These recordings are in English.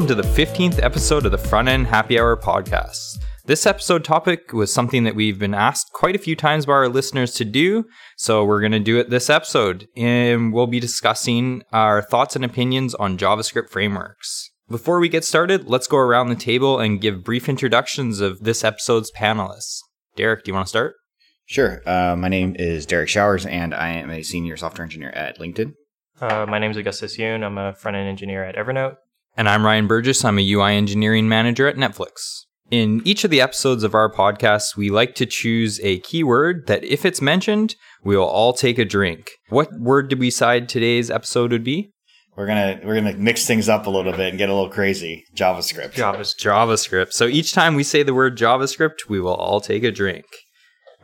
welcome to the 15th episode of the Front End Happy Hour podcast. This episode topic was something that we've been asked quite a few times by our listeners to do, so we're going to do it this episode, and we'll be discussing our thoughts and opinions on JavaScript frameworks. Before we get started, let's go around the table and give brief introductions of this episode's panelists. Derrick, do you want to start? Sure. Uh, my name is Derrick Showers, and I am a senior software engineer at LinkedIn. Uh, my name is Augustus Yuan. I'm a front end engineer at Evernote. And I'm Ryan Burgess. I'm a UI engineering manager at Netflix. In each of the episodes of our podcast, we like to choose a keyword that, if it's mentioned, we'll all take a drink. What word did we decide today's episode would be? We're gonna we're gonna mix things up a little bit and get a little crazy. JavaScript. JavaScript. JavaScript. So each time we say the word JavaScript, we will all take a drink.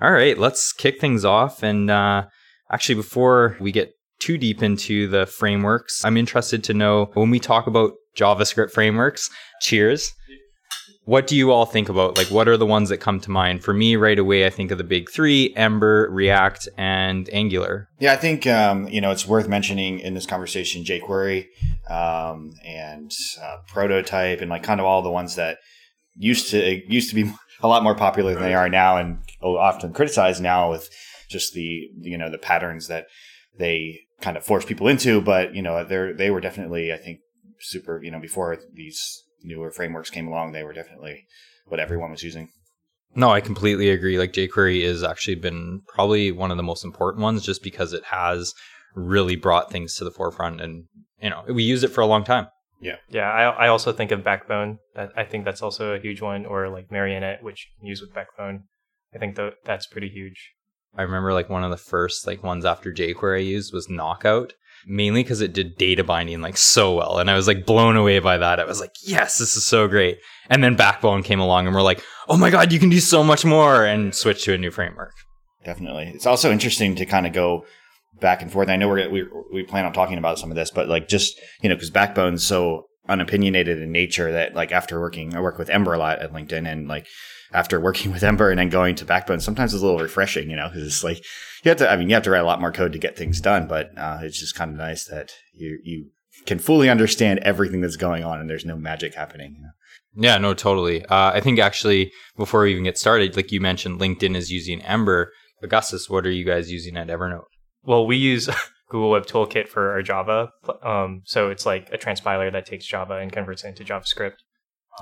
All right, let's kick things off. And uh, actually, before we get too deep into the frameworks, I'm interested to know when we talk about JavaScript frameworks, cheers. What do you all think about? Like, what are the ones that come to mind? For me, right away, I think of the big three Ember, React, and Angular. Yeah, I think um, you know it's worth mentioning in this conversation jQuery um, and uh, Prototype and like kind of all the ones that used to used to be a lot more popular than they are now, and often criticized now with just the you know the patterns that they kind of force people into. But you know, they they were definitely I think super you know before these newer frameworks came along, they were definitely what everyone was using. No, I completely agree. Like jQuery has actually been probably one of the most important ones just because it has really brought things to the forefront and you know, we use it for a long time. Yeah. Yeah, I, I also think of Backbone. I think that's also a huge one, or like Marionette, which you can use with Backbone. I think that that's pretty huge. I remember like one of the first like ones after jQuery I used was Knockout, mainly because it did data binding like so well, and I was like blown away by that. I was like, yes, this is so great. And then Backbone came along, and we're like, oh my god, you can do so much more, and switch to a new framework. Definitely, it's also interesting to kind of go back and forth. I know we're we we plan on talking about some of this, but like just you know because Backbone's so unopinionated in nature that like after working, I work with Ember a lot at LinkedIn, and like after working with Ember and then going to Backbone, sometimes it's a little refreshing, you know, because it's like you have to. I mean, you have to write a lot more code to get things done, but uh, it's just kind of nice that you you can fully understand everything that's going on and there's no magic happening. You know? Yeah, no, totally. Uh, I think actually before we even get started, like you mentioned, LinkedIn is using Ember. Augustus, what are you guys using at Evernote? Well, we use Google Web Toolkit for our Java. Um, so it's like a transpiler that takes Java and converts it into JavaScript.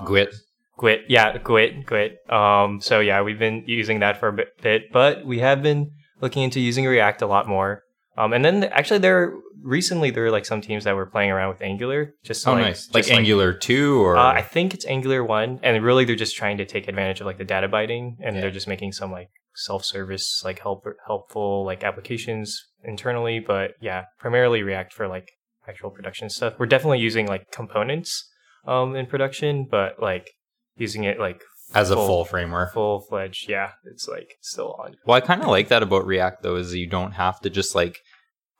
Gwt. Gwt, yeah, quit, quit. Um, so yeah, we've been using that for a bit, bit, but we have been looking into using React a lot more. Um, and then actually, there recently there were like some teams that were playing around with Angular. Just oh, like, nice, like Angular two, or uh, I think it's Angular one, and really they're just trying to take advantage of like the data binding, and yeah. they're just making some like self-service like help helpful like applications internally. But yeah, primarily React for like actual production stuff. We're definitely using like components um in production, but like using it like as full, a full framework. Full fledged, yeah. It's like still on. Well, I kind of like that about React though, is you don't have to just like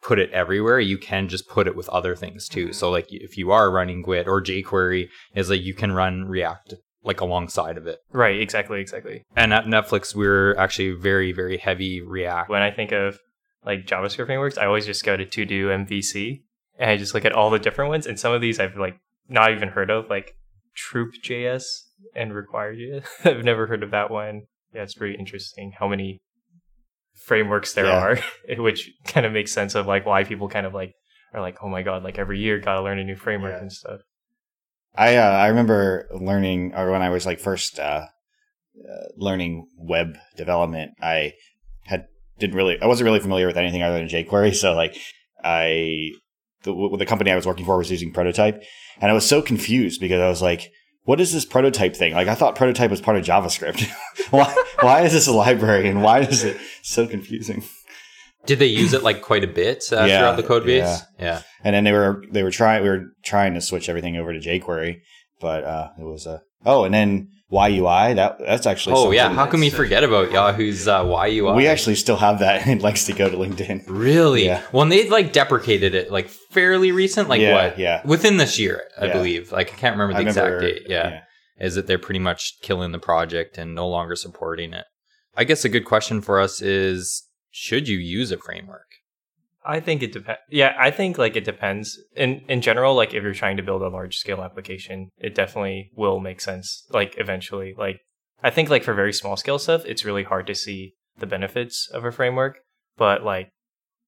put it everywhere. You can just put it with other things too. Mm-hmm. So like if you are running Gwt or jQuery, is like you can run React like alongside of it. Right, exactly, exactly. And at Netflix, we're actually very, very heavy React. When I think of like JavaScript frameworks, I always just go to TodoMVC and I just look at all the different ones. And some of these I've like not even heard of, like Troop.js and require you. I've never heard of that one. Yeah, it's pretty interesting how many frameworks there yeah. are, which kind of makes sense of like why people kind of like are like, oh my god, like every year gotta learn a new framework yeah. and stuff. I uh, I remember learning, or when I was like first uh, uh, learning web development, I had didn't really, I wasn't really familiar with anything other than jQuery. So like I the, the company I was working for was using Prototype, and I was so confused because I was like, "What is this Prototype thing?" Like I thought Prototype was part of JavaScript. why why is this a library, and why is it so confusing? Did they use it like quite a bit uh, yeah, throughout the code base? Yeah. yeah. And then they were they were trying we were trying to switch everything over to jQuery, but uh, it was a oh, and then YUI. That that's actually. Oh yeah, how can we forget about Yahoo's uh, YUI? We actually still have that, and it likes to go to LinkedIn. Really? Yeah. Well, they like deprecated it like fairly recent. Like yeah, what? Yeah. Within this year, I yeah. believe. Like I can't remember the remember, exact date. Yeah. yeah. Is that they're pretty much killing the project and no longer supporting it? I guess a good question for us is: Should you use a framework? I think it depends. Yeah, I think like it depends. In in general, like if you're trying to build a large scale application, it definitely will make sense. Like eventually, like I think like for very small scale stuff, it's really hard to see the benefits of a framework. But like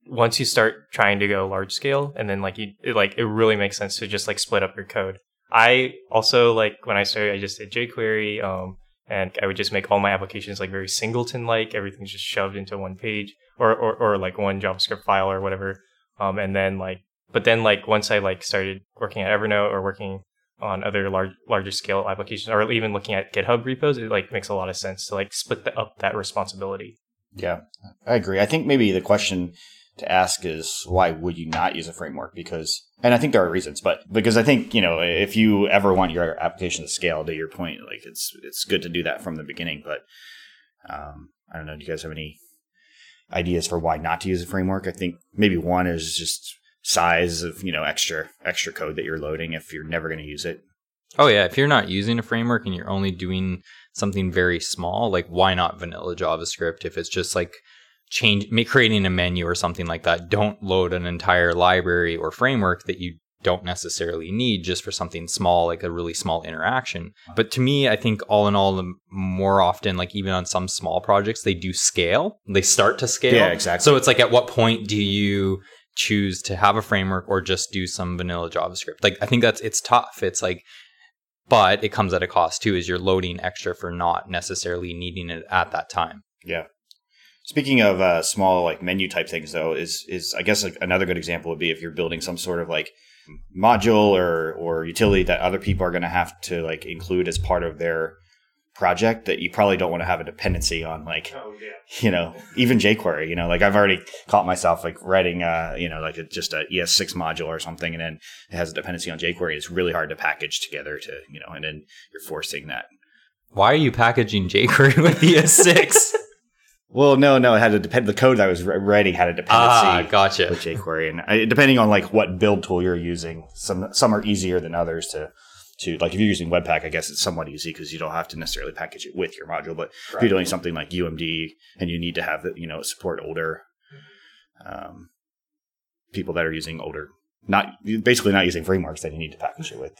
once you start trying to go large scale, and then like you it, like it really makes sense to just like split up your code. I also like when I started, I just did jQuery, um, and I would just make all my applications like very singleton like. Everything's just shoved into one page or, or, or like one JavaScript file or whatever. Um, and then like, but then like once I like started working at Evernote or working on other large, larger scale applications or even looking at GitHub repos, it like makes a lot of sense to like split the, up that responsibility. Yeah, I agree. I think maybe the question to ask is why would you not use a framework? Because, and I think there are reasons, but because I think, you know, if you ever want your application to scale to your point, like it's, it's good to do that from the beginning. But, um, I don't know. Do you guys have any ideas for why not to use a framework? I think maybe one is just size of, you know, extra, extra code that you're loading if you're never going to use it. Oh yeah, if you're not using a framework and you're only doing something very small, like why not vanilla JavaScript if it's just like change creating a menu or something like that don't load an entire library or framework that you don't necessarily need just for something small like a really small interaction. But to me i think all in all the more often like even on some small projects they do scale. They start to scale. Yeah, exactly. so it's like at what point do you choose to have a framework or just do some vanilla javascript? Like i think that's it's tough. It's like but it comes at a cost too is you're loading extra for not necessarily needing it at that time. Yeah. Speaking of uh, small like menu type things, though, is is I guess like another good example would be if you're building some sort of like module or or utility that other people are going to have to like include as part of their project that you probably don't want to have a dependency on like you know even jquery you know? Like i've already caught myself like writing uh you know like a, just a es6 module or something and then it has a dependency on jquery it's really hard to package together to you know and then you're forcing that. Why are you packaging jquery with es6 well no no it had to depend the code i was writing had a dependency ah gotcha with jQuery, and I, depending on like what build tool you're using, some some are easier than others to to like if you're using Webpack, I guess it's somewhat easy because you don't have to necessarily package it with your module. But if you're doing something like UMD and you need to have the you know support older um, people that are using older, not basically not using frameworks that you need to package it with.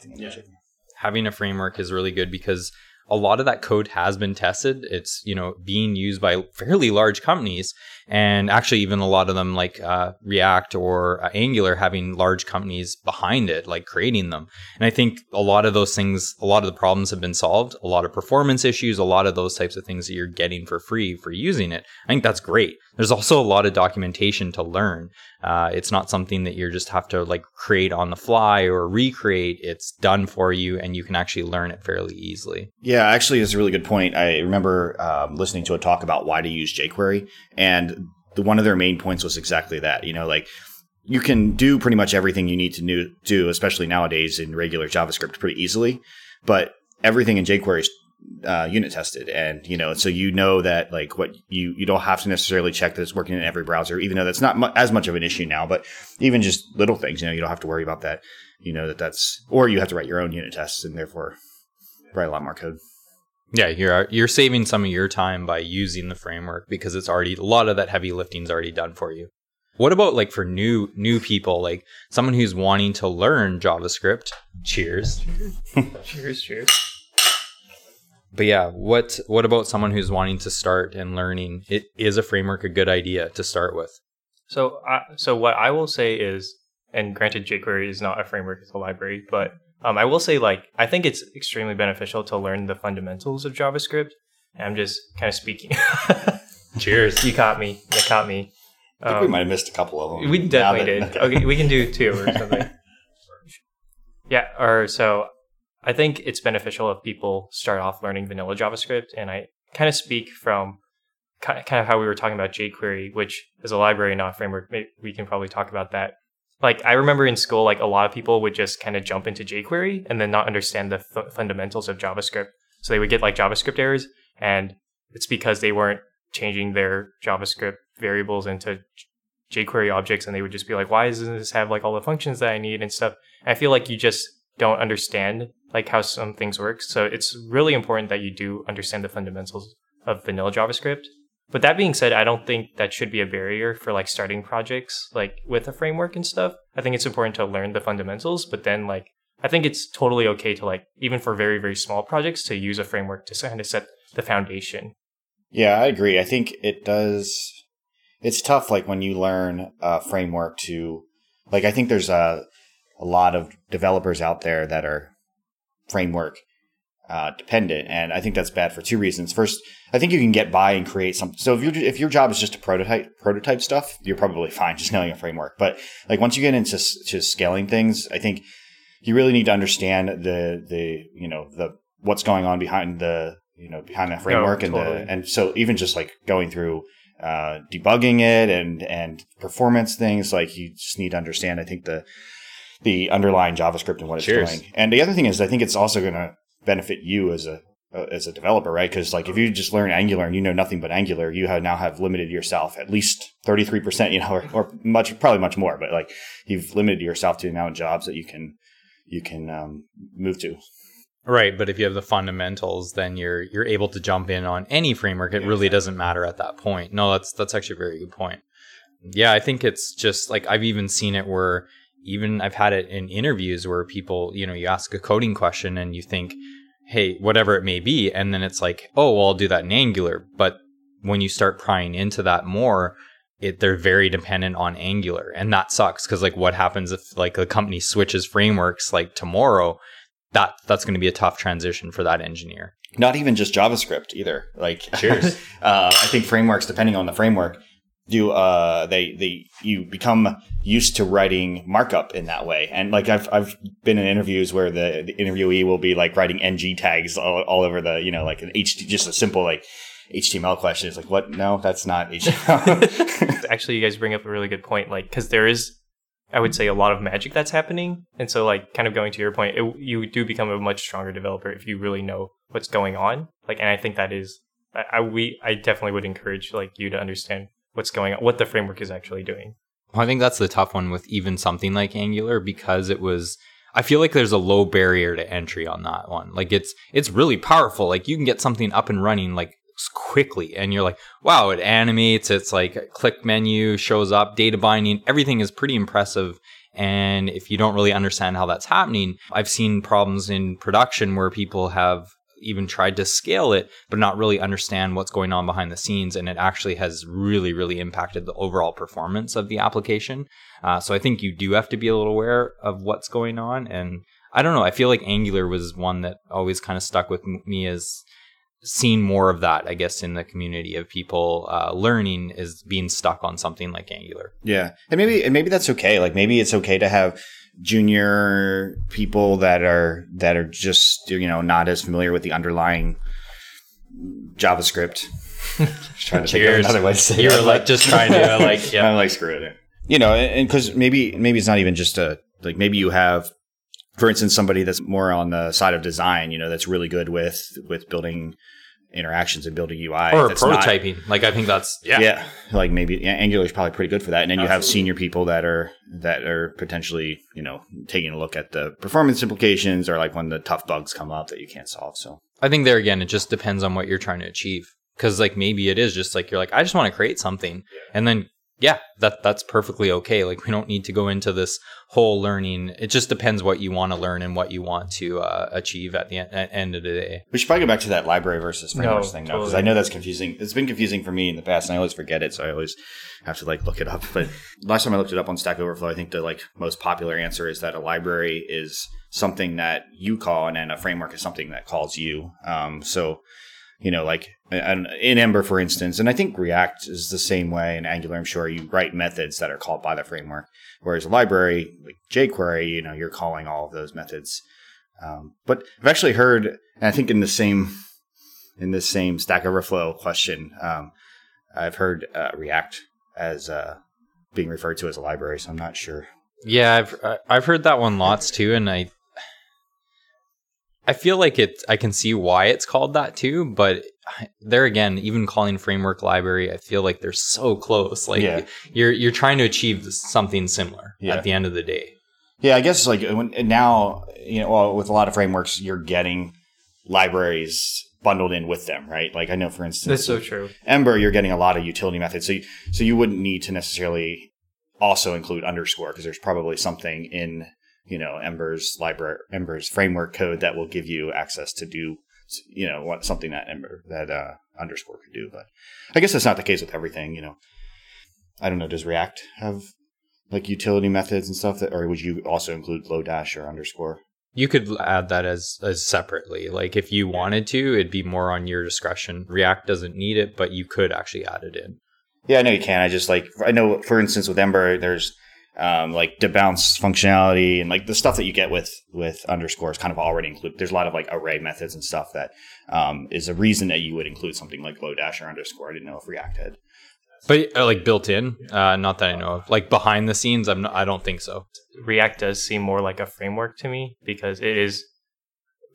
having a framework is really good because a lot of that code has been tested. It's you know being used by fairly large companies, and actually even a lot of them like uh, React or uh, Angular having large companies behind it, like creating them. And I think a lot of those things, a lot of the problems have been solved. A lot of performance issues, a lot of those types of things that you're getting for free for using it. I think that's great. There's also a lot of documentation to learn. Uh, it's not something that you just have to like create on the fly or recreate. It's done for you, and you can actually learn it fairly easily. Yeah, actually, it's a really good point. I remember um, listening to a talk about why to use jQuery, and the, one of their main points was exactly that. You know, like you can do pretty much everything you need to do, do especially nowadays in regular JavaScript, pretty easily. But everything in jQuery is uh, unit tested, and you know, so you know that like what you you don't have to necessarily check that it's working in every browser, even though that's not mu- as much of an issue now. But even just little things, you know, you don't have to worry about that. You know that that's, or you have to write your own unit tests, and therefore write a lot more code. Yeah, you're you're saving some of your time by using the framework because it's already a lot of that heavy lifting's already done for you. What about like for new new people, like someone who's wanting to learn JavaScript? Cheers. cheers, cheers. But yeah, what what about someone who's wanting to start and learning? It is a framework a good idea to start with. So, uh, so what I will say is, and granted, jQuery is not a framework; it's a library. But um, I will say, like, I think it's extremely beneficial to learn the fundamentals of JavaScript. And I'm just kind of speaking. Cheers. you caught me. You caught me. I think we might have missed a couple of them. Um, We definitely that- did. Okay, we can do two or something. yeah, or so I think it's beneficial if people start off learning vanilla JavaScript, and I kind of speak from kind of how we were talking about jQuery, which is a library, not a framework. Maybe we can probably talk about that. Like I remember in school, like a lot of people would just kind of jump into jQuery and then not understand the fu- fundamentals of JavaScript. So they would get like JavaScript errors, and it's because they weren't changing their JavaScript variables into jQuery objects, and they would just be like, "Why doesn't this have like all the functions that I need and stuff?" And I feel like you just don't understand like how some things work. So it's really important that you do understand the fundamentals of vanilla JavaScript. But that being said, I don't think that should be a barrier for like starting projects like with a framework and stuff. I think it's important to learn the fundamentals, but then like I think it's totally okay to like even for very very small projects to use a framework to kind of set the foundation. Yeah, I agree. I think it does. It's tough, like when you learn a framework to, like I think there's a a lot of developers out there that are framework uh, dependent, and I think that's bad for two reasons. First, I think you can get by and create something. So if you if your job is just to prototype prototype stuff, you're probably fine just knowing a framework. But like once you get into to scaling things, I think you really need to understand the the you know the what's going on behind the you know behind that framework no, totally. and the and so even just like going through uh, debugging it and and performance things like you just need to understand. I think the the underlying JavaScript and what it's Cheers. doing. And the other thing is, I think it's also going to benefit you as a uh, as a developer, right? Because like if you just learn Angular and you know nothing but Angular, you have now have limited yourself at least thirty three percent, you know, or, or, much probably much more, but like you've limited yourself to the amount of jobs that you can you can um, move to. Right, but if you have the fundamentals, then you're you're able to jump in on any framework. It yeah, really exactly. doesn't matter at that point. No, that's that's actually a very good point. Yeah, I think it's just like I've even seen it where even I've had it in interviews where people, you know, you ask a coding question and you think, hey, whatever it may be. And then it's like, oh, well, I'll do that in Angular. But when you start prying into that more, it, they're very dependent on Angular. And that sucks because like what happens if like the company switches frameworks like tomorrow? That that's going to be a tough transition for that engineer. Not even just JavaScript either. Like, cheers. uh, I think frameworks, depending on the framework, do uh they they you become used to writing markup in that way. And like i've i've been in interviews where the, the interviewee will be like writing ng tags all, all over the you know like an ht just a simple like html question. It's like what? No that's not html actually you guys bring up a really good point like because there is i would say a lot of magic that's happening. And so like kind of going to your point it, you do become a much stronger developer if you really know what's going on. Like and i think that is I, I we i definitely would encourage like you to understand what's going on, what the framework is actually doing. I think that's the tough one with even something like Angular because it was. I feel like there's a low barrier to entry on that one. Like it's it's really powerful. Like you can get something up and running like quickly, and you're like, wow, it animates. It's like click menu shows up, data binding, everything is pretty impressive. And if you don't really understand how that's happening, I've seen problems in production where people have even tried to scale it, but not really understand what's going on behind the scenes. And it actually has really, really impacted the overall performance of the application. Uh, so I think you do have to be a little aware of what's going on. And I don't know, I feel like Angular was one that always kind of stuck with me as seeing more of that, I guess, in the community of people uh, learning is being stuck on something like Angular. Yeah, and maybe and maybe that's okay. Like maybe it's okay to have junior people that are that are just you know not as familiar with the underlying JavaScript. just trying to Cheers. another way to say you were like just trying to uh, like yeah, I'm like screw it. You know, and because maybe maybe it's not even just a like maybe you have, for instance, somebody that's more on the side of design. You know, that's really good with with building interactions and building UI or prototyping. Not, like I think that's yeah, yeah. Like maybe yeah, Angular is probably pretty good for that. And then Absolutely. you have senior people that are that are potentially you know taking a look at the performance implications or like when the tough bugs come up that you can't solve. So I think there again, it just depends on what you're trying to achieve. Because like maybe it is just like you're like I just want to create something, yeah. and then yeah, that that's perfectly okay. Like we don't need to go into this whole learning. It just depends what you want to learn and what you want to uh, achieve at the en- end of the day. We should probably go back to that library versus frameworks no, thing now, because totally. I know that's confusing. It's been confusing for me in the past, and I always forget it, so I always have to like look it up. But last time I looked it up on Stack Overflow, I think the like most popular answer is that a library is something that you call, and then a framework is something that calls you. Um, so you know, like in Ember, for instance, and I think React is the same way in Angular. I'm sure you write methods that are called by the framework, whereas a library like jQuery, you know, you're calling all of those methods. Um, but I've actually heard, and I think in the same in this same Stack Overflow question, um, I've heard uh, React as uh, being referred to as a library. So I'm not sure. Yeah, I've I've heard that one lots too, and I I feel like it. I can see why it's called that too, but there again, even calling framework library, I feel like they're so close. Like yeah. you're you're trying to achieve something similar yeah. at the end of the day. Yeah, I guess like when, now you know well, with a lot of frameworks, you're getting libraries bundled in with them, right? Like I know, for instance, That's so true. Ember, you're getting a lot of utility methods, so you, so you wouldn't need to necessarily also include underscore because there's probably something in you know Ember's library, Ember's framework code that will give you access to do you know what something that Ember that uh, underscore could do. But I guess that's not the case with everything. You know, I don't know. Does React have like utility methods and stuff that, or would you also include Lodash or underscore? You could add that as, as separately. Like if you wanted to, it'd be more on your discretion. React doesn't need it, but you could actually add it in. Yeah, I know you can. I just like I know, for instance, with Ember, there's um, like debounce functionality and like the stuff that you get with with underscores kind of already included. There's a lot of like array methods and stuff that um, is a reason that you would include something like Lodash or underscore. I didn't know if React had. But uh, like built in, uh, not that I know of. Like behind the scenes, I'm not, I don't think so. React does seem more like a framework to me because it is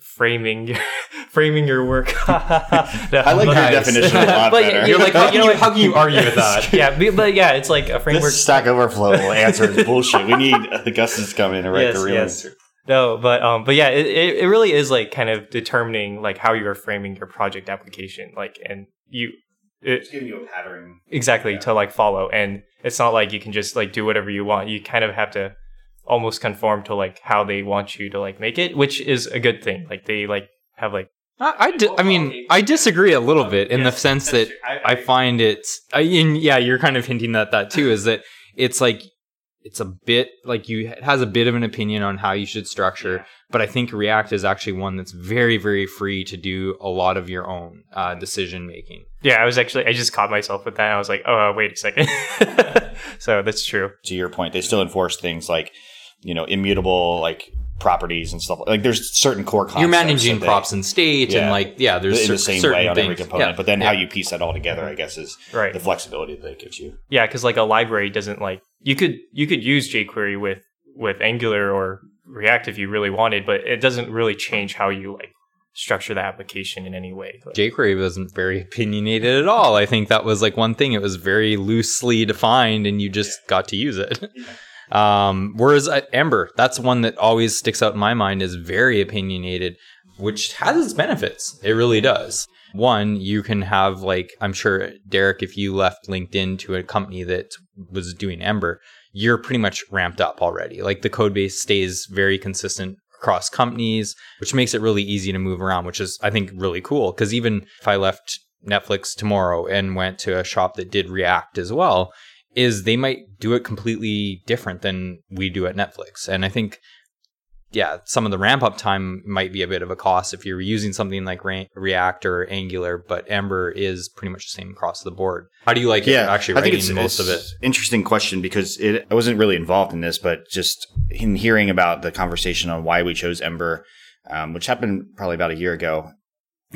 framing framing your work. I like your definition a lot But better. you're like, you know what? how can you argue with that? yeah, but, but yeah, it's like a framework. This Stack Overflow answer is bullshit. We need Augustus to come in and write Yes, the real yes. answer. No, but um, but yeah, it, it it really is like kind of determining like how you are framing your project application, like and you it, It's giving you a pattern. exactly Yeah. to like follow, and it's not like you can just like do whatever you want. You kind of have to almost conform to like how they want you to like make it, which is a good thing. Like they like have like I, I, di- I mean, I disagree a little bit in the sense that I find it. I, and yeah, you're kind of hinting at that too, is that it's like, it's a bit like you, it has a bit of an opinion on how you should structure, but I think React is actually one that's very, very free to do a lot of your own uh, decision making. yeah. I was actually I just caught myself with that. I was like, oh uh, wait a second. so that's true. To your point, they still enforce things like you know immutable like properties and stuff. Like there's certain core concepts. You're managing they- props and state, Yeah. and like, yeah, there's in cer- the same certain way on every component, Yeah. but then Yeah. how you piece that all together, I guess, is Right. the flexibility that it gives you. Yeah, because like a library doesn't like you could you could use jQuery with with Angular or React if you really wanted, but it doesn't really change how you like structure the application in any way. Like, jQuery wasn't very opinionated at all. I think that was like one thing. It was very loosely defined, and you just got to use it. Um, whereas uh, Ember, that's one that always sticks out in my mind is very opinionated, which has its benefits. It really does. One, you can have like I'm sure Derrick, if you left LinkedIn to a company that was doing Ember, you're pretty much ramped up already. Like the code base stays very consistent across companies, which makes it really easy to move around, which is I think really cool. Because even if I left Netflix tomorrow and went to a shop that did React as well, is they might do it completely different than we do at Netflix. And I think, yeah, some of the ramp up time might be a bit of a cost if you're using something like Re- React or Angular, but Ember is pretty much the same across the board. How do you like it actually I writing it's, most of it? Interesting question because it, I wasn't really involved in this, but just in hearing about the conversation on why we chose Ember, um, which happened probably about a year ago,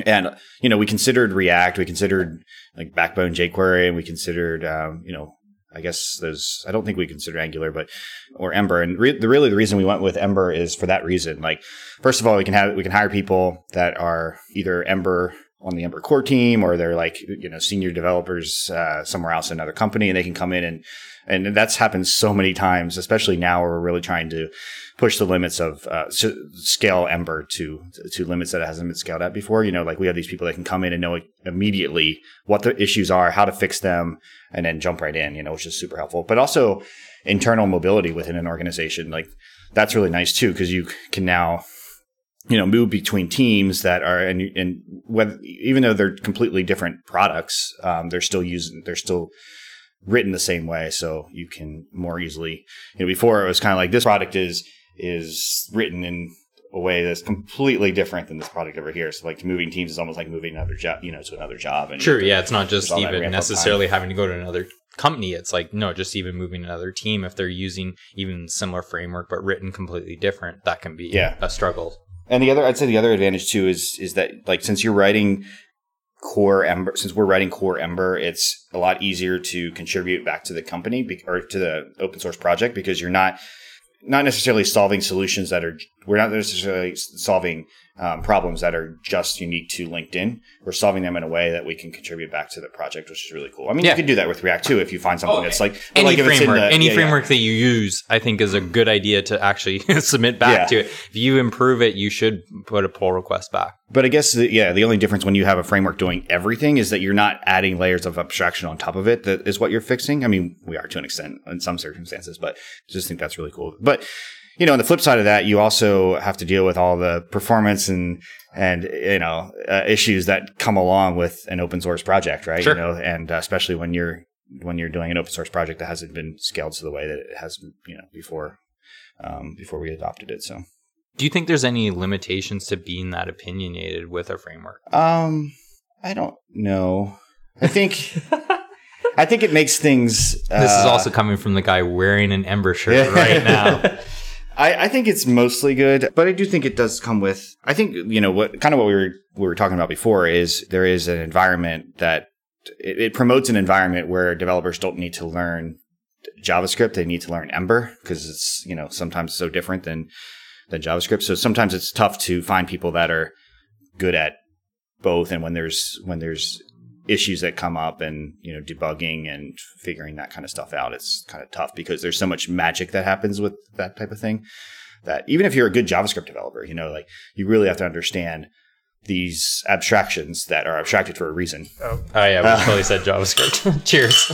and you know we considered React, we considered like Backbone jQuery, and we considered um, you know I guess those I don't think we consider Angular, but or Ember, and re- the really the reason we went with Ember is for that reason. Like first of all, we can have we can hire people that are either Ember on the Ember core team or they're like you know senior developers uh, somewhere else in another company, and they can come in and and that's happened so many times, especially now where we're really trying to push the limits of uh, scale Ember to to limits that it hasn't been scaled at before. You know, like we have these people that can come in and know immediately what the issues are, how to fix them, and then jump right in. You know, which is super helpful. But also internal mobility within an organization, like that's really nice too, because you can now you know move between teams that are and and whether even though they're completely different products, um, they're still using they're still written the same way, so you can more easily. You know, before it was kind of like this product is is written in a way that's completely different than this product over here. So like moving teams is almost like moving another job, you know, to another job. And Sure, yeah, it's not just There's all that even necessarily having to go to another company. It's like no, just even moving another team if they're using even similar framework but written completely different, that can be Yeah. a struggle. And the other, I'd say the other advantage too is is that like since you're writing core Ember, since we're writing core Ember, it's a lot easier to contribute back to the company be, or to the open source project because you're not not necessarily solving solutions that are we're not necessarily solving um, problems that are just unique to LinkedIn. We're solving them in a way that we can contribute back to the project, which is really cool. I mean, Yeah. you could do that with React too if you find something Oh, that's like any like if it's in framework, the- any yeah, yeah. framework that you use, I think is a good idea to actually submit back Yeah. to it. If you improve it, you should put a pull request back. But I guess the, yeah, the only difference when you have a framework doing everything is that you're not adding layers of abstraction on top of it. That is what you're fixing. I mean, we are to an extent in some circumstances, but I just think that's really cool. But you know, on the flip side of that, you also have to deal with all the performance and and you know uh, issues that come along with an open source project, right? Sure. You know, and uh, especially when you're when you're doing an open source project that hasn't been scaled to the way that it has, you know, before um, before we adopted it. So. Do you think there's any limitations to being that opinionated with a framework? Um, I don't know. I think I think it makes things. Uh, This is also coming from the guy wearing an Ember shirt Yeah. right now. I, I think it's mostly good, but I do think it does come with. I think you know what kind of what we were we were talking about before is there is an environment that it, it promotes an environment where developers don't need to learn JavaScript; they need to learn Ember because it's you know sometimes so different than than JavaScript. So sometimes it's tough to find people that are good at both, and when there's when there's issues that come up and you know debugging and figuring that kind of stuff out it's kind of tough because there's so much magic that happens with that type of thing that even if you're a good javascript developer you know like you really have to understand these abstractions that are abstracted for a reason Oh, Oh yeah, we Uh, totally said JavaScript. Cheers.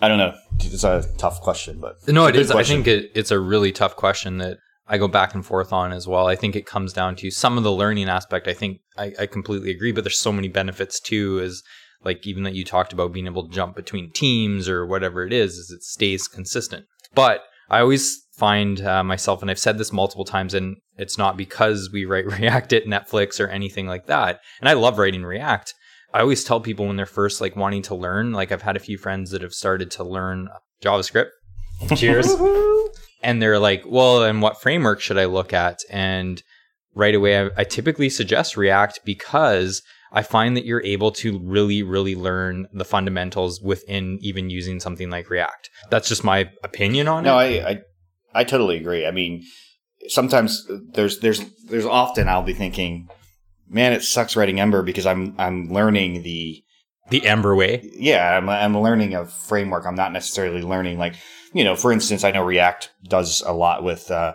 i don't know it's a tough question but No, it is. I think it, it's a really tough question that I go back and forth on as well. I think it comes down to some of the learning aspect. I think I, I completely agree, but there's so many benefits too. Is like even that you talked about being able to jump between teams or whatever it is, is it stays consistent. But I always find uh, myself, and I've said this multiple times, and it's not because we write React at Netflix or anything like that. And I love writing React. I always tell people when they're first like wanting to learn, like I've had a few friends that have started to learn JavaScript. Cheers. And they're like, well, and what framework should I look at? And right away, I, I typically suggest React because I find that you're able to really, really learn the fundamentals within even using something like React. That's just my opinion on no it. No, I, I i totally agree i mean sometimes there's there's there's often i'll be thinking man it sucks writing ember because i'm i'm learning the the Ember way. yeah, I'm, I'm learning a framework. I'm not necessarily learning like, you know, for instance, I know React does a lot with uh,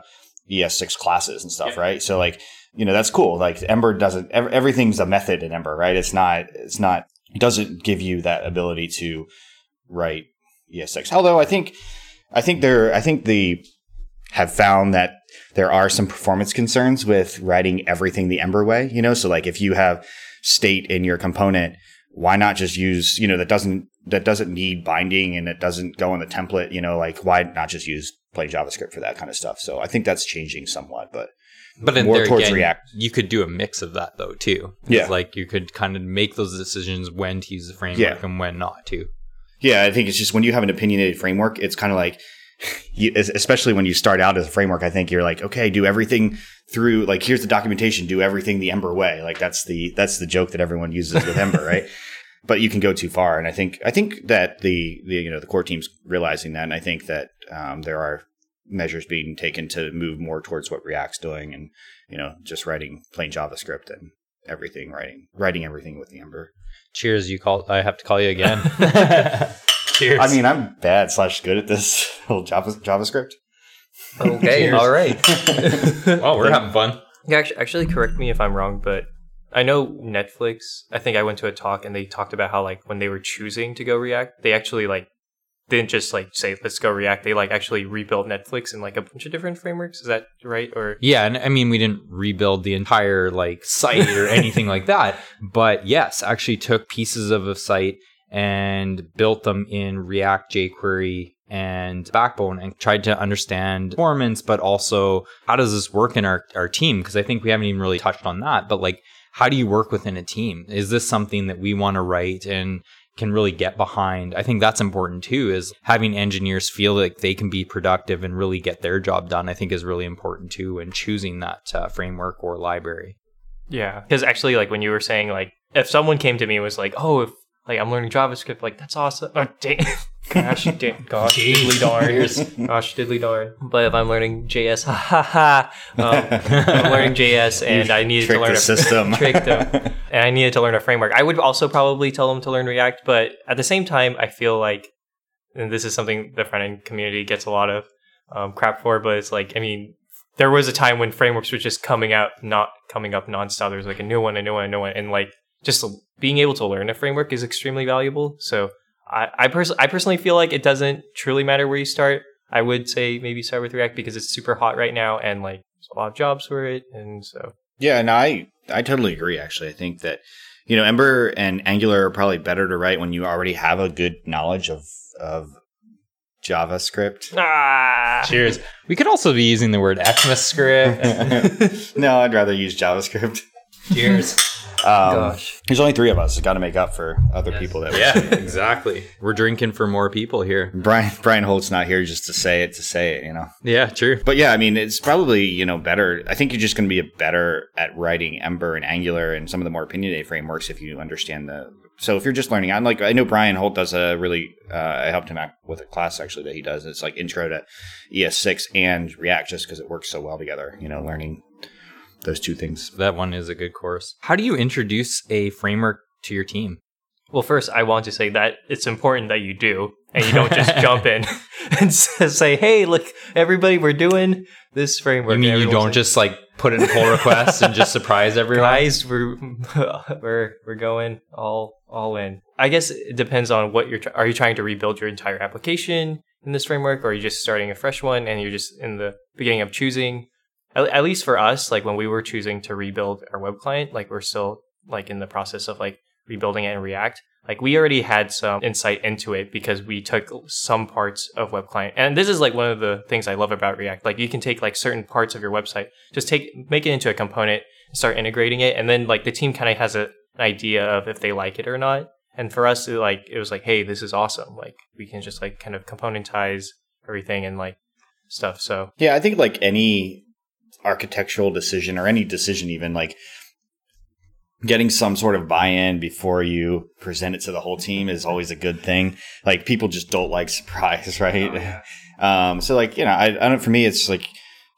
ES6 classes and stuff, Yeah. right? So like, you know, that's cool. Like Ember doesn't, ev- everything's a method in Ember, right? It's not, it's not, it doesn't give you that ability to write ES6. Although I think, I think there, I think the, have found that there are some performance concerns with writing everything the Ember way, you know? So like if you have state in your component, why not just use, you know, that doesn't, that doesn't need binding and it doesn't go in the template, you know, like why not just use plain JavaScript for that kind of stuff? So I think that's changing somewhat, but But in More there towards again, React. you could do a mix of that though too. It's Yeah. like you could kind of make those decisions when to use the framework Yeah. and when not to. Yeah, I think it's just when you have an opinionated framework, it's kind of like, you, especially when you start out as a framework, I think you're like, okay, do everything through, like, here's the documentation, do everything the Ember way. Like, that's the, that's the joke that everyone uses with Ember, right? But you can go too far. And I think, I think that the, the, you know, the core team's realizing that. And I think that, um, there are measures being taken to move more towards what React's doing and, you know, just writing plain JavaScript and everything, writing, writing everything with the Ember. Cheers, you call I have to call you again. Cheers. I mean, I'm bad slash good at this whole Java, JavaScript. okay, all right. well, we're having fun. Yeah, actually, actually, correct me if I'm wrong, but I know Netflix. I think I went to a talk and they talked about how like when they were choosing to go React, they actually like didn't just like say let's go React. They like actually rebuilt Netflix in like a bunch of different frameworks. Is that right? Or Yeah, and I mean we didn't rebuild the entire like site or anything like that, but yes, actually took pieces of a site and built them in React jQuery and Backbone and tried to understand performance, but also how does this work in our, our team? Because I think we haven't even really touched on that, but like how do you work within a team? Is this something that we want to write and can really get behind? I think that's important too, is having engineers feel like they can be productive and really get their job done, I think is really important too, and choosing that uh, framework or library. yeah, because actually, like when you were saying like if someone came to me and was like, oh, if like I'm learning JavaScript, like that's awesome. Gosh, da- gosh, diddly darn. Gosh, diddly darn. But if I'm learning JS, ha ha ha. Um, I'm learning JS and I needed to learn the a system. tricked them, and I needed to learn a framework. I would also probably tell them to learn React, but at the same time, I feel like, and this is something the front end community gets a lot of um, crap for, but it's like, I mean, there was a time when frameworks were just coming out, not coming up nonstop. There was like a new one, a new one, a new one, and like just being able to learn a framework is extremely valuable. So I I, pers- I personally feel like it doesn't truly matter where you start. I would say maybe start with React because it's super hot right now and like there's a lot of jobs for it, and so Yeah, and I I totally agree. Actually, I think that you know Ember and Angular are probably better to write when you already have a good knowledge of of JavaScript. ah, Cheers. We could also be using the word ECMAScript. no, I'd rather use JavaScript. Cheers. Um, Gosh. there's only three of us. Got to make up for other people that. Yeah, exactly. We're drinking for more people here. Brian Brian Holt's not here just to say it to say it, you know. Yeah, true. But yeah, I mean, it's probably you know better. I think you're just going to be better at writing Ember and Angular and some of the more opinionated frameworks if you understand the. So if you're just learning, I'm like I know Brian Holt does a really. Uh, I helped him out with a class actually that he does. It's like intro to ES6 and React, just because it works so well together. You know, learning those two things. That one is a good course. How do you introduce a framework to your team? Well, first, I want to say that it's important that you do, and you don't just jump in and say, "Hey, look, everybody, we're doing this framework." You mean you don't like, just like put in pull requests and just surprise everyone? guys, we're we're we're going all all in. I guess it depends on what you're. Tr- are you trying to rebuild your entire application in this framework, or are you just starting a fresh one and you're just in the beginning of choosing? At, at least for us, like when we were choosing to rebuild our web client, like we're still like in the process of like rebuilding it in React. Like we already had some insight into it because we took some parts of web client. And this is like one of the things I love about React. Like you can take like certain parts of your website, just take make it into a component, start integrating it, and then like the team kind of has a, an idea of if they like it or not. And for us, it, like it was like, hey, this is awesome. Like we can just like kind of componentize everything and like stuff. So Yeah, I think like any architectural decision or any decision, even like getting some sort of buy-in before you present it to the whole team is always a good thing. Like people just don't like surprise, right? Um, so like you know, I, I don't. For me, it's like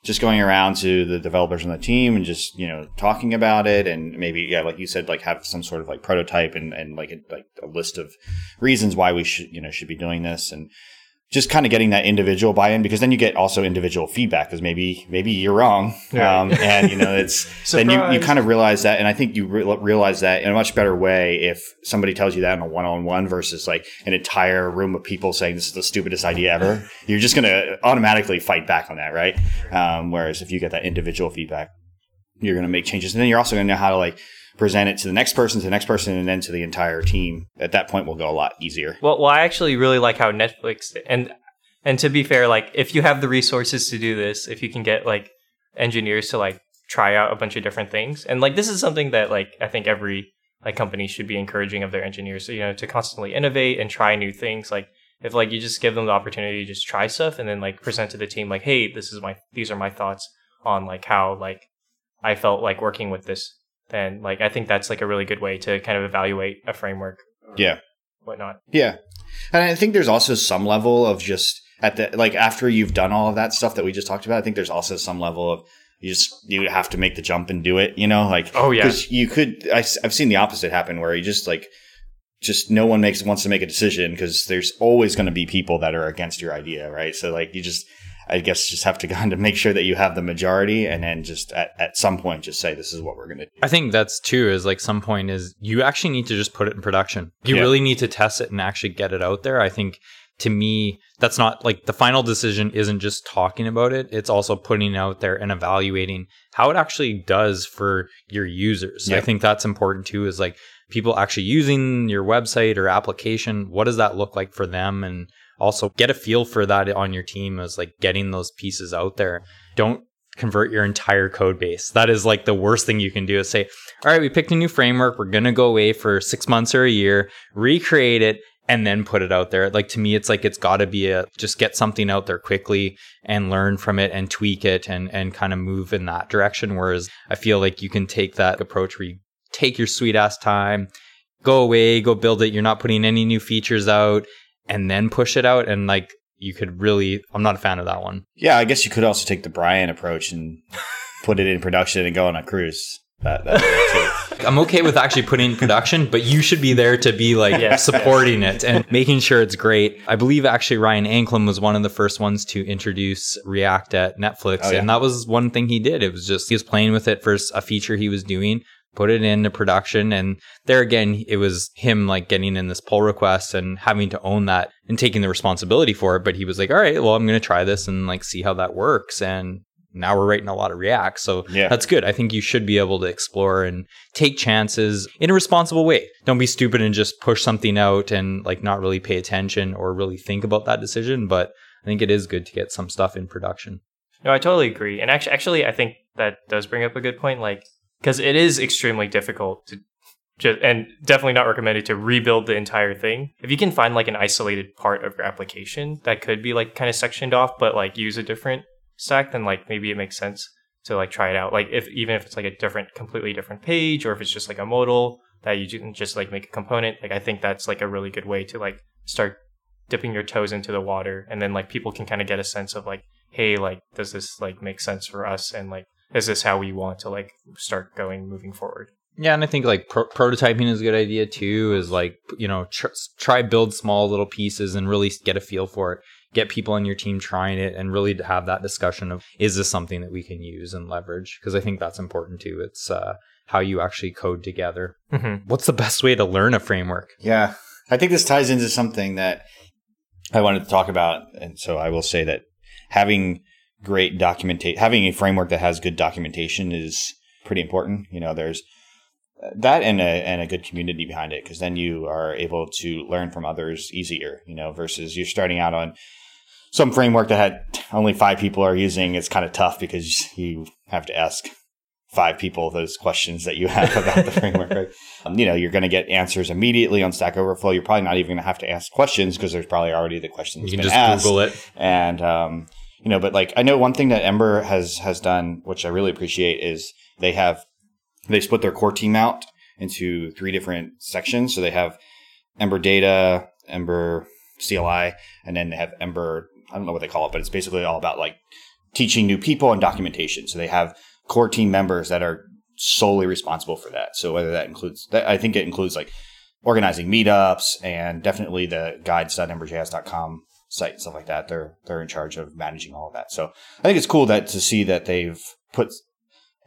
just going around to the developers on the team and just you know talking about it and maybe yeah, like you said, like have some sort of like prototype and and like a, like a list of reasons why we should you know should be doing this and just kind of getting that individual buy-in because then you get also individual feedback because maybe maybe you're wrong. Um, and you know it's then you, you kind of realize that and i think you re- realize that in a much better way if somebody tells you that in a one-on-one versus like an entire room of people saying this is the stupidest idea ever. You're just going to automatically fight back on that right? Um, whereas if you get that individual feedback you're going to make changes. And then you're also going to know how to like present it to the next person to the next person and then to the entire team at that point will go a lot easier Well, well, I actually really like how Netflix and and to be fair, like if you have the resources to do this, if you can get like engineers to like try out a bunch of different things, and like this is something that like I think every like company should be encouraging of their engineers, you know, to constantly innovate and try new things. Like if like you just give them the opportunity to just try stuff and then like present to the team like, hey, this is my these are my thoughts on like how like I felt like working with this. Then like I think that's like a really good way to kind of evaluate a framework, yeah whatnot. Yeah. And I think there's also some level of just at the like after you've done all of that stuff that we just talked about, I think there's also some level of you just you have to make the jump and do it, you know, like Oh, yeah. you could I, have seen the opposite happen where you just like just no one makes wants to make a decision because there's always going to be people that are against your idea, right? So like you just I guess just have to kind of make sure that you have the majority and then just at, at some point just say this is what we're going to do. I think that's too is like some point is you actually need to just put it in production. You Yeah. really need to test it and actually get it out there. I think to me that's not like the final decision isn't just talking about it, it's also putting it out there and evaluating how it actually does for your users. I think that's important too is like people actually using your website or application, what does that look like for them and also get a feel for that on your team as like getting those pieces out there. Don't convert your entire code base. That is like the worst thing you can do is say, all right, we picked a new framework. We're going to go away for six months or a year, recreate it, and then put it out there. Like to me, it's like it's got to be a just get something out there quickly and learn from it and tweak it and and kind of move in that direction. Whereas I feel like you can take that approach where you take your sweet ass time, go away, go build it. You're not putting any new features out. And then push it out and like you could really I'm not a fan of that one. Yeah, I guess you could also take the Brian approach and put it in production and go on a cruise. That, that I'm okay with actually putting in production, but you should be there to be like Yeah. supporting it and making sure it's great. I believe actually Ryan Anklam was one of the first ones to introduce React at Netflix, Oh, yeah. and that was one thing he did. It was just he was playing with it for a feature he was doing, put it into production, and there again, it was him like getting in this pull request and having to own that and taking the responsibility for it. But he was like, "All right, well, I'm going to try this and like see how that works." And now we're writing a lot of React, so Yeah. that's good. I think you should be able to explore and take chances in a responsible way. Don't be stupid and just push something out and like not really pay attention or really think about that decision. But I think it is good to get some stuff in production. No, I totally agree. And actually, actually, I think that does bring up a good point. Like, because it is extremely difficult to just, and definitely not recommended to rebuild the entire thing. If you can find like an isolated part of your application that could be like kind of sectioned off, but like use a different stack, then like maybe it makes sense to like try it out. Like, if even if it's like a different, completely different page, or if it's just like a modal that you can just like make a component, like I think that's like a really good way to like start dipping your toes into the water, and then like people can kind of get a sense of like hey like does this like make sense for us and like is this how we want to like start going moving forward Yeah, and I think like pro- prototyping is a good idea too. Is like you know tr- try build small little pieces and really get a feel for it. Get people on your team trying it and really have that discussion of is this something that we can use and leverage? Because I think that's important too. It's uh, how you actually code together. mm-hmm. What's the best way to learn a framework? Yeah. I think this ties into something that I wanted to talk about. And so I will say that having great documentation, having a framework that has good documentation is pretty important. You know, there's that and a, and a good community behind it because then you are able to learn from others easier, you know, versus you're starting out on some framework that had only five people are using. It's kind of tough because you have to ask five people those questions that you have about the framework, right? Um, you know, you're going to get answers immediately on Stack Overflow. You're probably not even going to have to ask questions because there's probably already the questions You can just asked. Google it. And um, you know, but like I know one thing that Ember has has done, which I really appreciate, is they have they split their core team out into three different sections. So they have Ember Data, Ember CLI, and then they have Ember. I don't know what they call it, but it's basically all about like teaching new people and documentation. So they have core team members that are solely responsible for that. So whether that includes, I think it includes like organizing meetups and definitely the guides.emberjs.com site and stuff like that. They're they're in charge of managing all of that. So I think it's cool that to see that they've put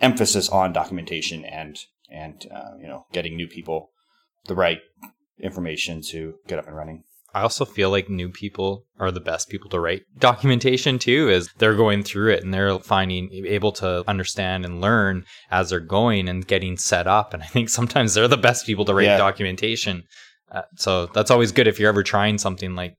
emphasis on documentation and and uh, you know getting new people the right information to get up and running. I also feel like new people are the best people to write documentation too, as they're going through it and they're finding able to understand and learn as they're going and getting set up. And I think sometimes they're the best people to write Yeah. documentation. Uh, so that's always good if you're ever trying something like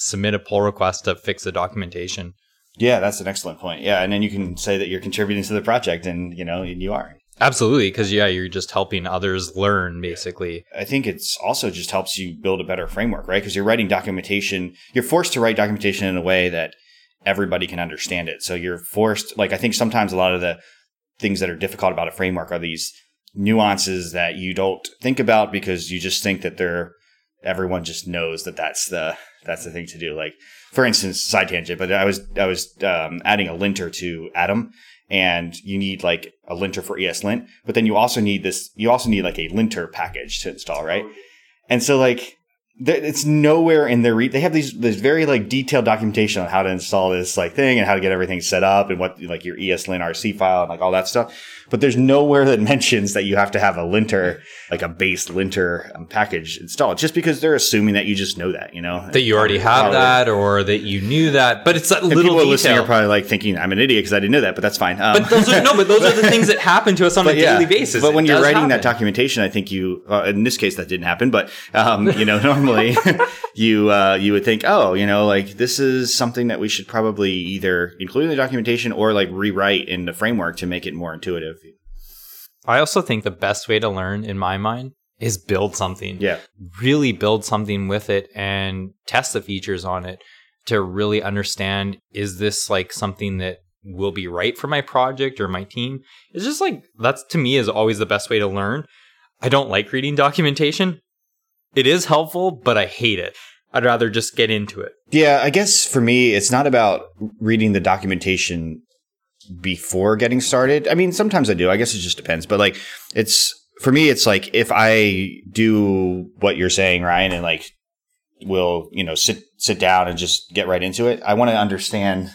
submit a pull request to fix the documentation. Yeah, that's an excellent point. Yeah, and then you can say that you're contributing to the project, and you know, and you are. Absolutely, because yeah, you're just helping others learn basically. I think it's also just helps you build a better framework, right? Because you're writing documentation, you're forced to write documentation in a way that everybody can understand it. So you're forced, like, I think sometimes a lot of the things that are difficult about a framework are these nuances that you don't think about because you just think that they're, everyone just knows that that's the, that's the thing to do. Like, for instance, side tangent, but I was, I was, um, adding a linter to Atom and you need like a linter for ESLint, but then you also need this, you also need like a linter package to install, right? And so like, it's nowhere in their re- they have these this very like detailed documentation on how to install this like thing and how to get everything set up and what like your ESLint RC file and like all that stuff. But there's nowhere that mentions that you have to have a linter like a base linter um, package installed just because they're assuming that you just know that you know That you already have Probably. that, or that you knew that, but it's that And little people listening detail. are probably like thinking I'm an idiot because I didn't know that, but that's fine. Um, but those are no, but those are the things that happen to us on a yeah, daily basis. But when It you're writing that documentation, I think you, uh, in this case, that didn't happen. But um, you know, normally you uh, you would think, oh, you know, like this is something that we should probably either include in the documentation or like rewrite in the framework to make it more intuitive. I also think the best way to learn, in my mind, is build something. Yeah, Really build something with it and test the features on it to really understand is this like something that will be right for my project or my team? It's just like that's to me is always the best way to learn. I don't like reading documentation. It is helpful, but I hate it. I'd rather just get into it. Yeah, I guess for me, it's not about reading the documentation before getting started. I mean, sometimes I do. I guess it just depends. But like, it's for me, it's like if I do what you're saying, Ryan, and like will you know sit sit down and just get right into it. I want to understand.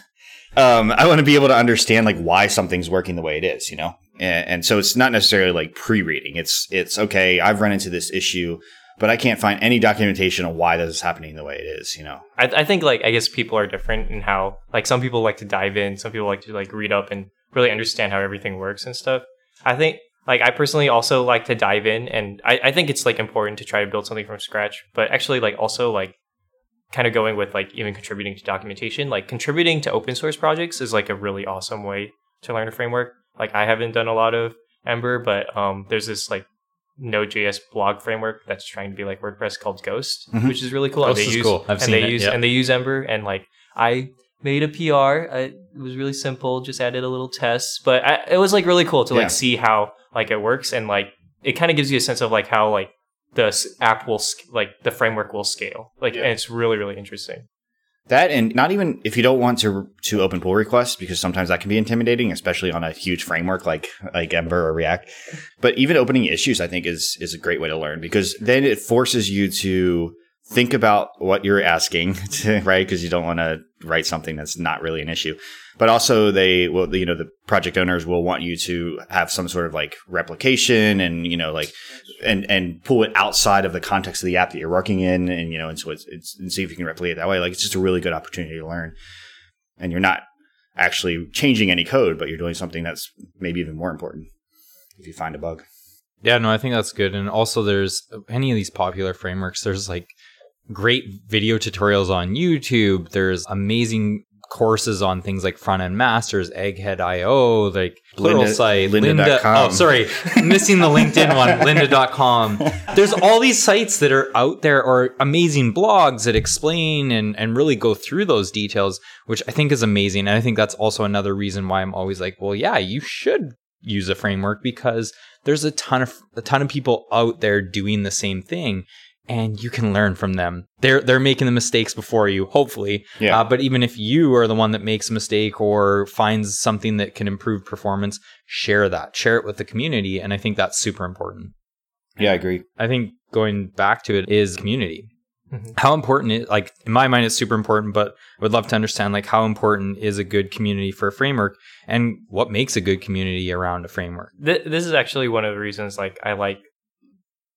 Um, I want to be able to understand like why something's working the way it is. You know, and, and so it's not necessarily like pre-reading. It's it's okay. I've run into this issue but I can't find any documentation of why this is happening the way it is. You know, I, I think like I guess people are different in how like some people like to dive in, some people like to like read up and really understand how everything works and stuff. I think like I personally also like to dive in, and I, I think it's like important to try to build something from scratch, but actually like also like kind of going with like even contributing to documentation, like contributing to open source projects is like a really awesome way to learn a framework. Like I haven't done a lot of Ember, but um, there's this like Node.js blog framework that's trying to be like WordPress called Ghost, Mhm. which is really cool. Ghost and they is use, cool. I've and seen they it, use yeah. and they use Ember and like I made a PR. I, it was really simple, just added a little test, but I, it was like really cool to Yeah. like see how like it works and like it kind of gives you a sense of like how like the app will sc- like the framework will scale. Like Yeah. and it's really really interesting. That and not even if you don't want to to open pull requests because sometimes that can be intimidating, especially on a huge framework like like Ember or React. But even opening issues, I think is is a great way to learn because then it forces you to think about what you're asking, to, right? Because you don't want to write something that's not really an issue. But also, they will, you know, the project owners will want you to have some sort of like replication and, you know, like, and, and pull it outside of the context of the app that you're working in. And, you know, and so it's, it's, and see if you can replicate it that way. Like, it's just a really good opportunity to learn. And you're not actually changing any code, but you're doing something that's maybe even more important if you find a bug. Yeah, no, I think that's good. And also, there's uh, any of these popular frameworks, there's like great video tutorials on YouTube. There's amazing courses on things like front end masters, egghead.io, like Pluralsight, Lynda- Linda. lynda.com. Oh, sorry, missing the LinkedIn one, lynda.com. There's all these sites that are out there or amazing blogs that explain and, and really go through those details, which I think is amazing. And I think that's also another reason why I'm always like, well, yeah, you should use a framework because there's a ton of a ton of people out there doing the same thing and you can learn from them. They're they're making the mistakes before you, hopefully. Yeah. Uh, but even if you are the one that makes a mistake or finds something that can improve performance, share that. Share it with the community, and I think that's super important. Yeah, I agree. I think going back to it is community. Mhm. How important it like in my mind it's super important, but I would love to understand like how important is a good community for a framework and what makes a good community around a framework. Th- this is actually one of the reasons like I like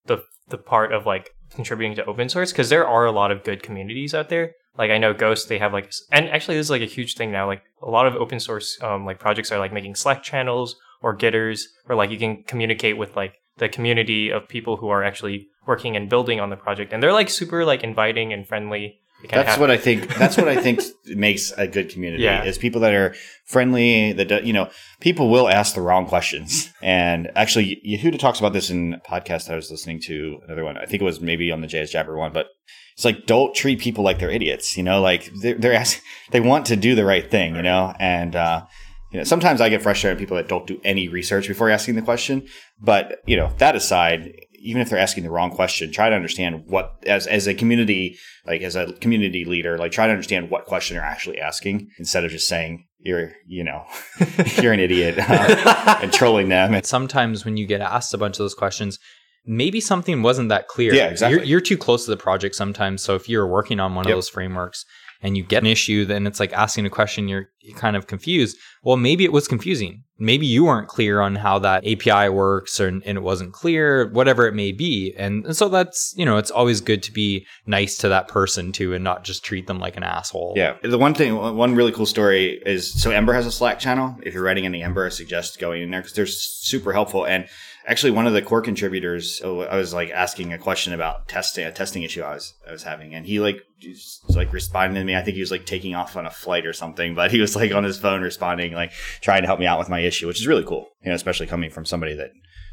the the part of like contributing to open source because there are a lot of good communities out there. Like I know Ghost, they have like, and actually this is like a huge thing now. Like a lot of open source um, like projects are like making Slack channels or Gitters, or like you can communicate with like the community of people who are actually working and building on the project, and they're like super like inviting and friendly. That's what I think. That's what I think makes a good community. Yeah. Is people that are friendly. That you know, people will ask the wrong questions. And actually, Yehuda talks about this in a podcast I was listening to. Another one, I think it was maybe on the JS Jabber one, but it's like don't treat people like they're idiots. You know, like they're, they're ask, they want to do the right thing. You know, and uh, you know, sometimes I get frustrated at people that don't do any research before asking the question. But you know, that aside, even if they're asking the wrong question, try to understand what as as a community, like as a community leader, like try to understand what question you're actually asking instead of just saying you're you know you're an idiot uh, and trolling them. And sometimes when you get asked a bunch of those questions, maybe something wasn't that clear. Yeah, exactly. You're, you're too close to the project sometimes. So if you're working on one Yep. of those frameworks and you get an issue, then it's like asking a question, you're, you're kind of confused. Well, maybe it was confusing. Maybe you weren't clear on how that API works or, and it wasn't clear, whatever it may be. And, and so that's, you know, it's always good to be nice to that person too and not just treat them like an asshole. Yeah. The one thing, one really cool story is so Ember has a Slack channel. If you're writing any Ember, I suggest going in there because they're super helpful. And actually, one of the core contributors, I was like asking a question about testing, a testing issue I was I was having, and he like just, like responded to me. I think he was like taking off on a flight or something, but he was like on his phone responding, like trying to help me out with my issue, which is really cool. You know, especially coming from somebody that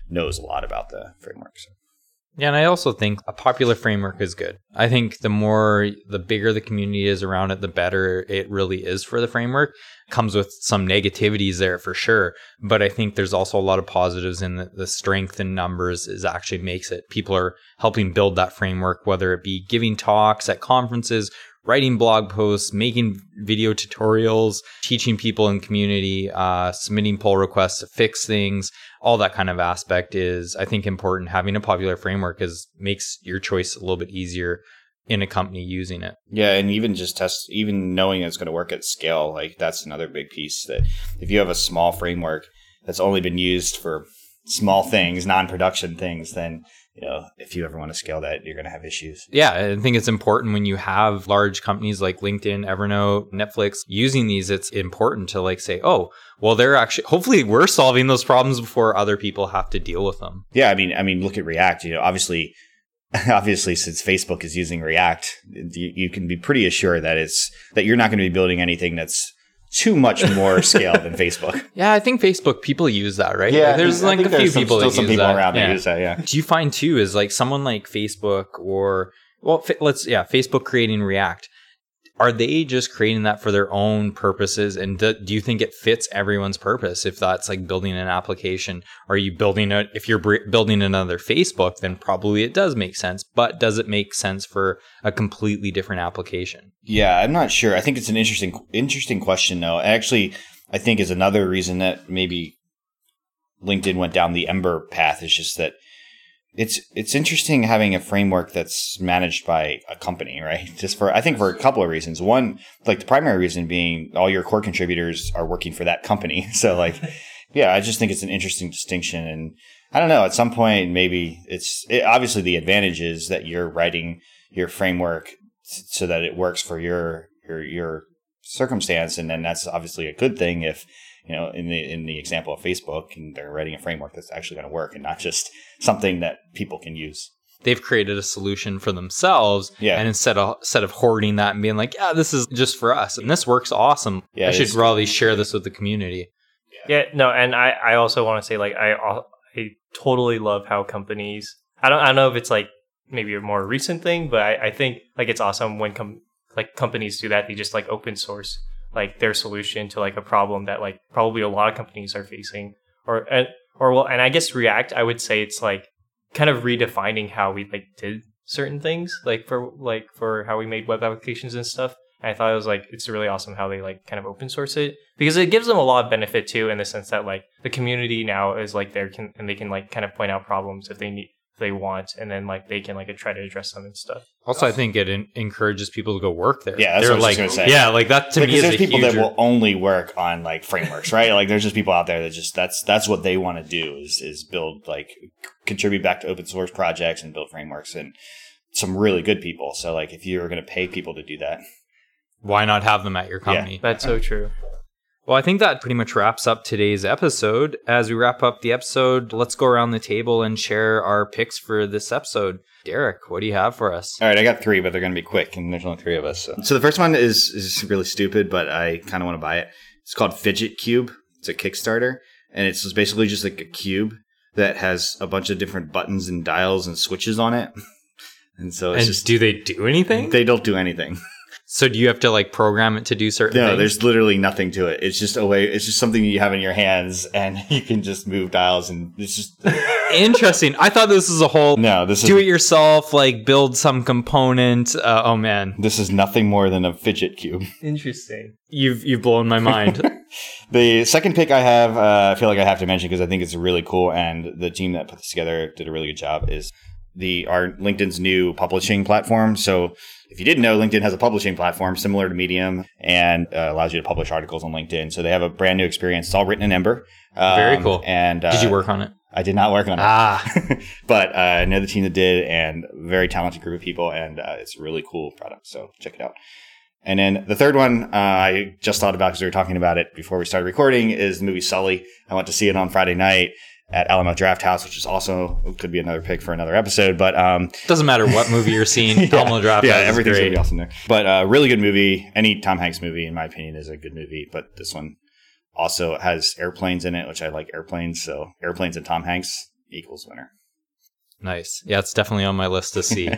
knows a lot about the framework. So. Yeah, and I also think a popular framework is good. I think the more, the bigger the community is around it, the better it really is for the framework. Comes with some negativities there for sure, but I think there's also a lot of positives in the, the strength in numbers is actually makes it. People are helping build that framework, whether it be giving talks at conferences, writing blog posts, making video tutorials, teaching people in community, uh, submitting pull requests to fix things, all that kind of aspect is, I think, important. Having a popular framework is makes your choice a little bit easier in a company using it. Yeah, and even just test, even knowing it's going to work at scale, like that's another big piece. That if you have a small framework that's only been used for small things, non-production things, then you know, if you ever want to scale that, you're going to have issues. Yeah, I think it's important when you have large companies like LinkedIn, Evernote, Netflix using these, it's important to like say, oh, well, they're actually, hopefully we're solving those problems before other people have to deal with them. Yeah. I mean, I mean, look at React, you know, obviously, obviously since Facebook is using React, you, you can be pretty assured that it's, that you're not going to be building anything that's too much more scale than Facebook. Yeah, I think Facebook people use that, right? Like, there's like a few some, people still that some use people that. around yeah. that use that. Yeah. Do you find too is like someone like Facebook or well, fa- let's yeah, Facebook creating React. Are they just creating that for their own purposes? And do, do you think it fits everyone's purpose? If that's like building an application, are you building a? If you're building another Facebook, then probably it does make sense. But does it make sense for a completely different application? Yeah, I'm not sure. I think it's an interesting interesting question though. Actually, I think is another reason that maybe LinkedIn went down the Ember path is just that it's it's interesting having a framework that's managed by a company, right? Just for I think for a couple of reasons. One, like the primary reason being all your core contributors are working for that company. So like yeah, I just think it's an interesting distinction and I don't know, at some point maybe it's it, obviously the advantage is that you're writing your framework so that it works for your your your circumstance and then that's obviously a good thing if you know in the in the example of facebook and they're writing a framework that's actually going to work and not just something that people can use They've created a solution for themselves, Yeah. And instead of instead of hoarding that and being like, "Yeah, this is just for us, and this works awesome," Yeah, I should probably share this with the community. Yeah, no, and I, I also want to say like I I totally love how companies I don't I don't know if it's like maybe a more recent thing, but I, I think like it's awesome when com- like companies do that. They just like open source like their solution to like a problem that like probably a lot of companies are facing, or and or well, and I guess React I would say it's like kind of redefining how we like did certain things like for like for how we made web applications and stuff. And I thought it was like it's really awesome how they like kind of open source it because it gives them a lot of benefit too in the sense that like the community now is like there can and they can like kind of point out problems if they need they want and then like they can like try to address them and stuff. Also, I think it en- encourages people to go work there. Yeah, that's They're what I was like, just gonna say. yeah, like that to me because is there's a people huge. that will only work on like frameworks right like there's just people out there that just that's that's what they want to do is is build like contribute back to open source projects and build frameworks and some really good people so like if you're going to pay people to do that why not have them at your company? That's so true. Well, I think that pretty much wraps up today's episode. As we wrap up the episode, let's go around the table and share our picks for this episode. Derrick, what do you have for us? All right, I got three, but they're going to be quick, and there's only three of us. So, so the first one is is really stupid, but I kind of want to buy it. It's called Fidget Cube. It's a Kickstarter, and it's basically just like a cube that has a bunch of different buttons and dials and switches on it. And so it's and just do they do anything? they don't do anything. so do you have to like program it to do certain No, things? there's literally nothing to it. It's just a way. It's just something you have in your hands, and you can just move dials, and it's just Interesting. I thought this was a whole no. This is do it yourself, like build some component. Uh, oh man, this is nothing more than a fidget cube. Interesting. you've you've blown my mind. The second pick I have, uh, I feel like I have to mention because I think it's really cool, and the team that put this together did a really good job. Is the our LinkedIn's new publishing platform. So if you didn't know, LinkedIn has a publishing platform similar to Medium and uh, allows you to publish articles on LinkedIn. So they have a brand new experience. It's all written in Ember. Um, Very cool. And uh, Did you work on it? I did not work on it. Ah, but uh, I know the team that did, and very talented group of people, and uh, it's a really cool product. So check it out. And then the third one uh, I just thought about because we were talking about it before we started recording is the movie Sully. I went to see it on Friday night at Alamo Drafthouse, which is also could be another pick for another episode. But um, doesn't matter what movie you're seeing. yeah, Alamo Draft yeah, House is everything's gonna be awesome there. But uh, really good movie. Any Tom Hanks movie, in my opinion, is a good movie. But this one also has airplanes in it, which I like airplanes. So airplanes and Tom Hanks equals winner. Nice. Yeah, it's definitely on my list to see.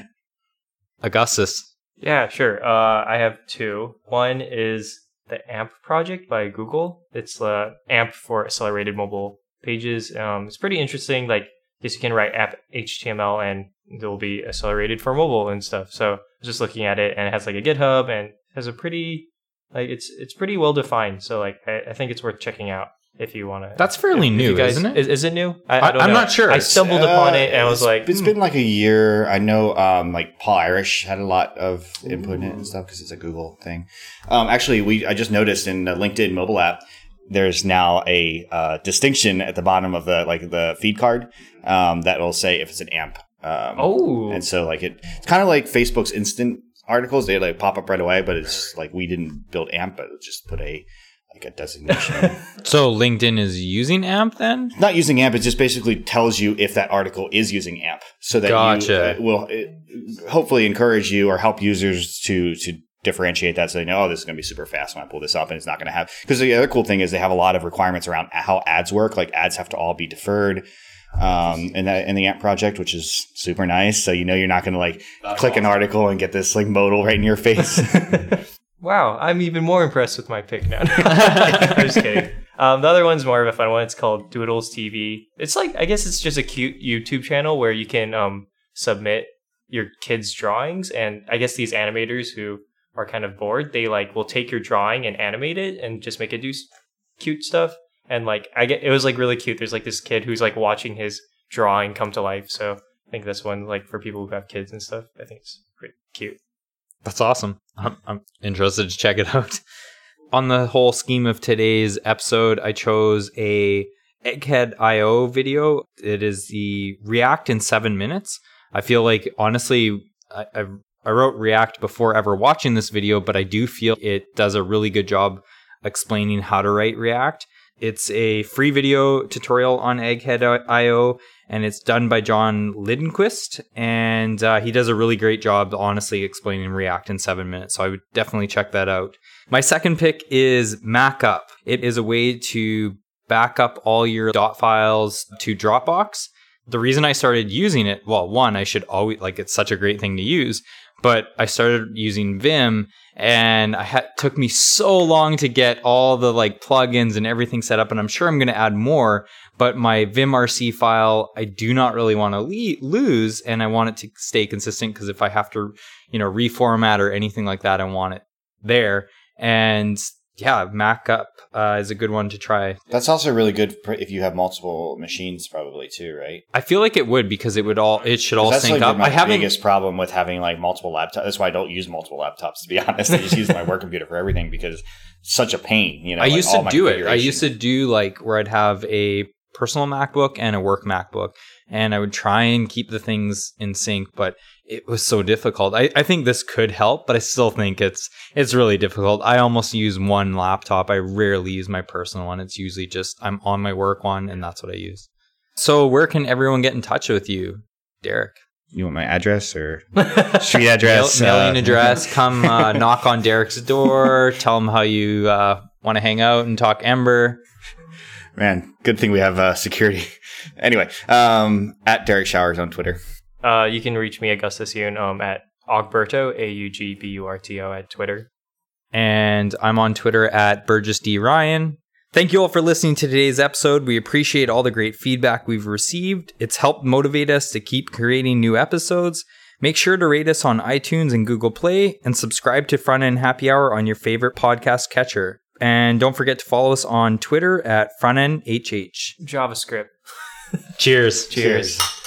Augustus. Yeah, sure. Uh, I have two. One is the AMP project by Google. It's uh, AMP for accelerated mobile pages. Um, it's pretty interesting. Like, guess you can write AMP HTML and it'll be accelerated for mobile and stuff. So I was just looking at it, and it has like a GitHub and has a pretty like it's it's pretty well defined. So like I, I think it's worth checking out if you want to. That's fairly new, isn't it? Is, is it new? I, I- don't I'm know. not sure. I stumbled upon it and I was Uh, like, it's hmm. been like a year. I know, um, like Paul Irish had a lot of input in it and stuff because it's a Google thing. Um, actually, we I just noticed in the LinkedIn mobile app, there's now a uh, distinction at the bottom of the like the feed card um, that will say if it's an AMP. Um, oh, and so like it, it's kind of like Facebook's instant articles. They like pop up right away, but it's like we didn't build AMP, but it just put a like a designation. So LinkedIn is using AMP then? not using AMP, it just basically tells you if that article is using AMP, so that Gotcha. you uh, will uh, hopefully encourage you or help users to to differentiate that, so they know oh, this is going to be super fast when I pull this up, and it's not going to have. Because the other cool thing is they have a lot of requirements around how ads work. Like ads have to all be deferred. Um, in that in the AMP project, which is super nice. So you know you're not going to like click an article and get this like modal right in your face. wow! I'm even more impressed with my pick now. I'm just kidding. Um, the other one's more of a fun one. It's called Doodles TV. It's like I guess it's just a cute YouTube channel where you can um, submit your kids' drawings, and I guess these animators who are kind of bored, they like will take your drawing and animate it and just make it do cute stuff. And like I get, it was like really cute. There's like this kid who's like watching his drawing come to life. So I think that's one like for people who have kids and stuff. I think it's pretty cute. That's awesome. I'm, I'm interested to check it out. On the whole scheme of today's episode, I chose a Egghead IO video. It is the React in seven minutes. I feel like honestly, I, I, I wrote React before ever watching this video, but I do feel it does a really good job explaining how to write React. It's a free video tutorial on Egghead.io, and it's done by John Lindquist, and uh, he does a really great job, honestly, explaining React in seven minutes. So I would definitely check that out. My second pick is Mackup. It is a way to back up all your dot files to Dropbox. The reason I started using it, well, one, I should always like it's such a great thing to use, but I started using Vim and I had took me so long to get all the like plugins and everything set up and I'm sure I'm going to add more, but my vimrc file I do not really want to le- lose and I want it to stay consistent because if I have to, you know, reformat or anything like that, I want it there. And yeah, Mackup uh, is a good one to try. That's also really good if you have multiple machines, probably too, right? I feel like it would because it would all it should all that's sync like up. my I biggest problem with having like multiple laptops. That's why I don't use multiple laptops. To be honest, I just use my work computer for everything because it's such a pain. You know, I like, used to do it. I used to do like where I'd have a personal MacBook and a work MacBook, and I would try and keep the things in sync, but it was so difficult. I, I think this could help, but I still think it's it's really difficult. I almost use one laptop. I rarely use my personal one. It's usually just I'm on my work one, and that's what I use. So where can everyone get in touch with you, Derrick? You want my address or street Mail, address? mailing uh, address. Come uh, knock on Derrick's door. Tell him how you uh, want to hang out and talk Ember. Man, good thing we have uh, security. anyway, um, at Derrick Showers on Twitter. Uh, you can reach me Augustus Yuan um at Augberto A U G B U R T O at Twitter. and I'm on Twitter at Burgess D. Ryan. Thank you all for listening to today's episode. We appreciate all the great feedback we've received. It's helped motivate us to keep creating new episodes. Make sure to rate us on iTunes and Google Play and subscribe to Front End Happy Hour on your favorite podcast catcher. And don't forget to follow us on Twitter at Front End HH. JavaScript. Cheers. Cheers.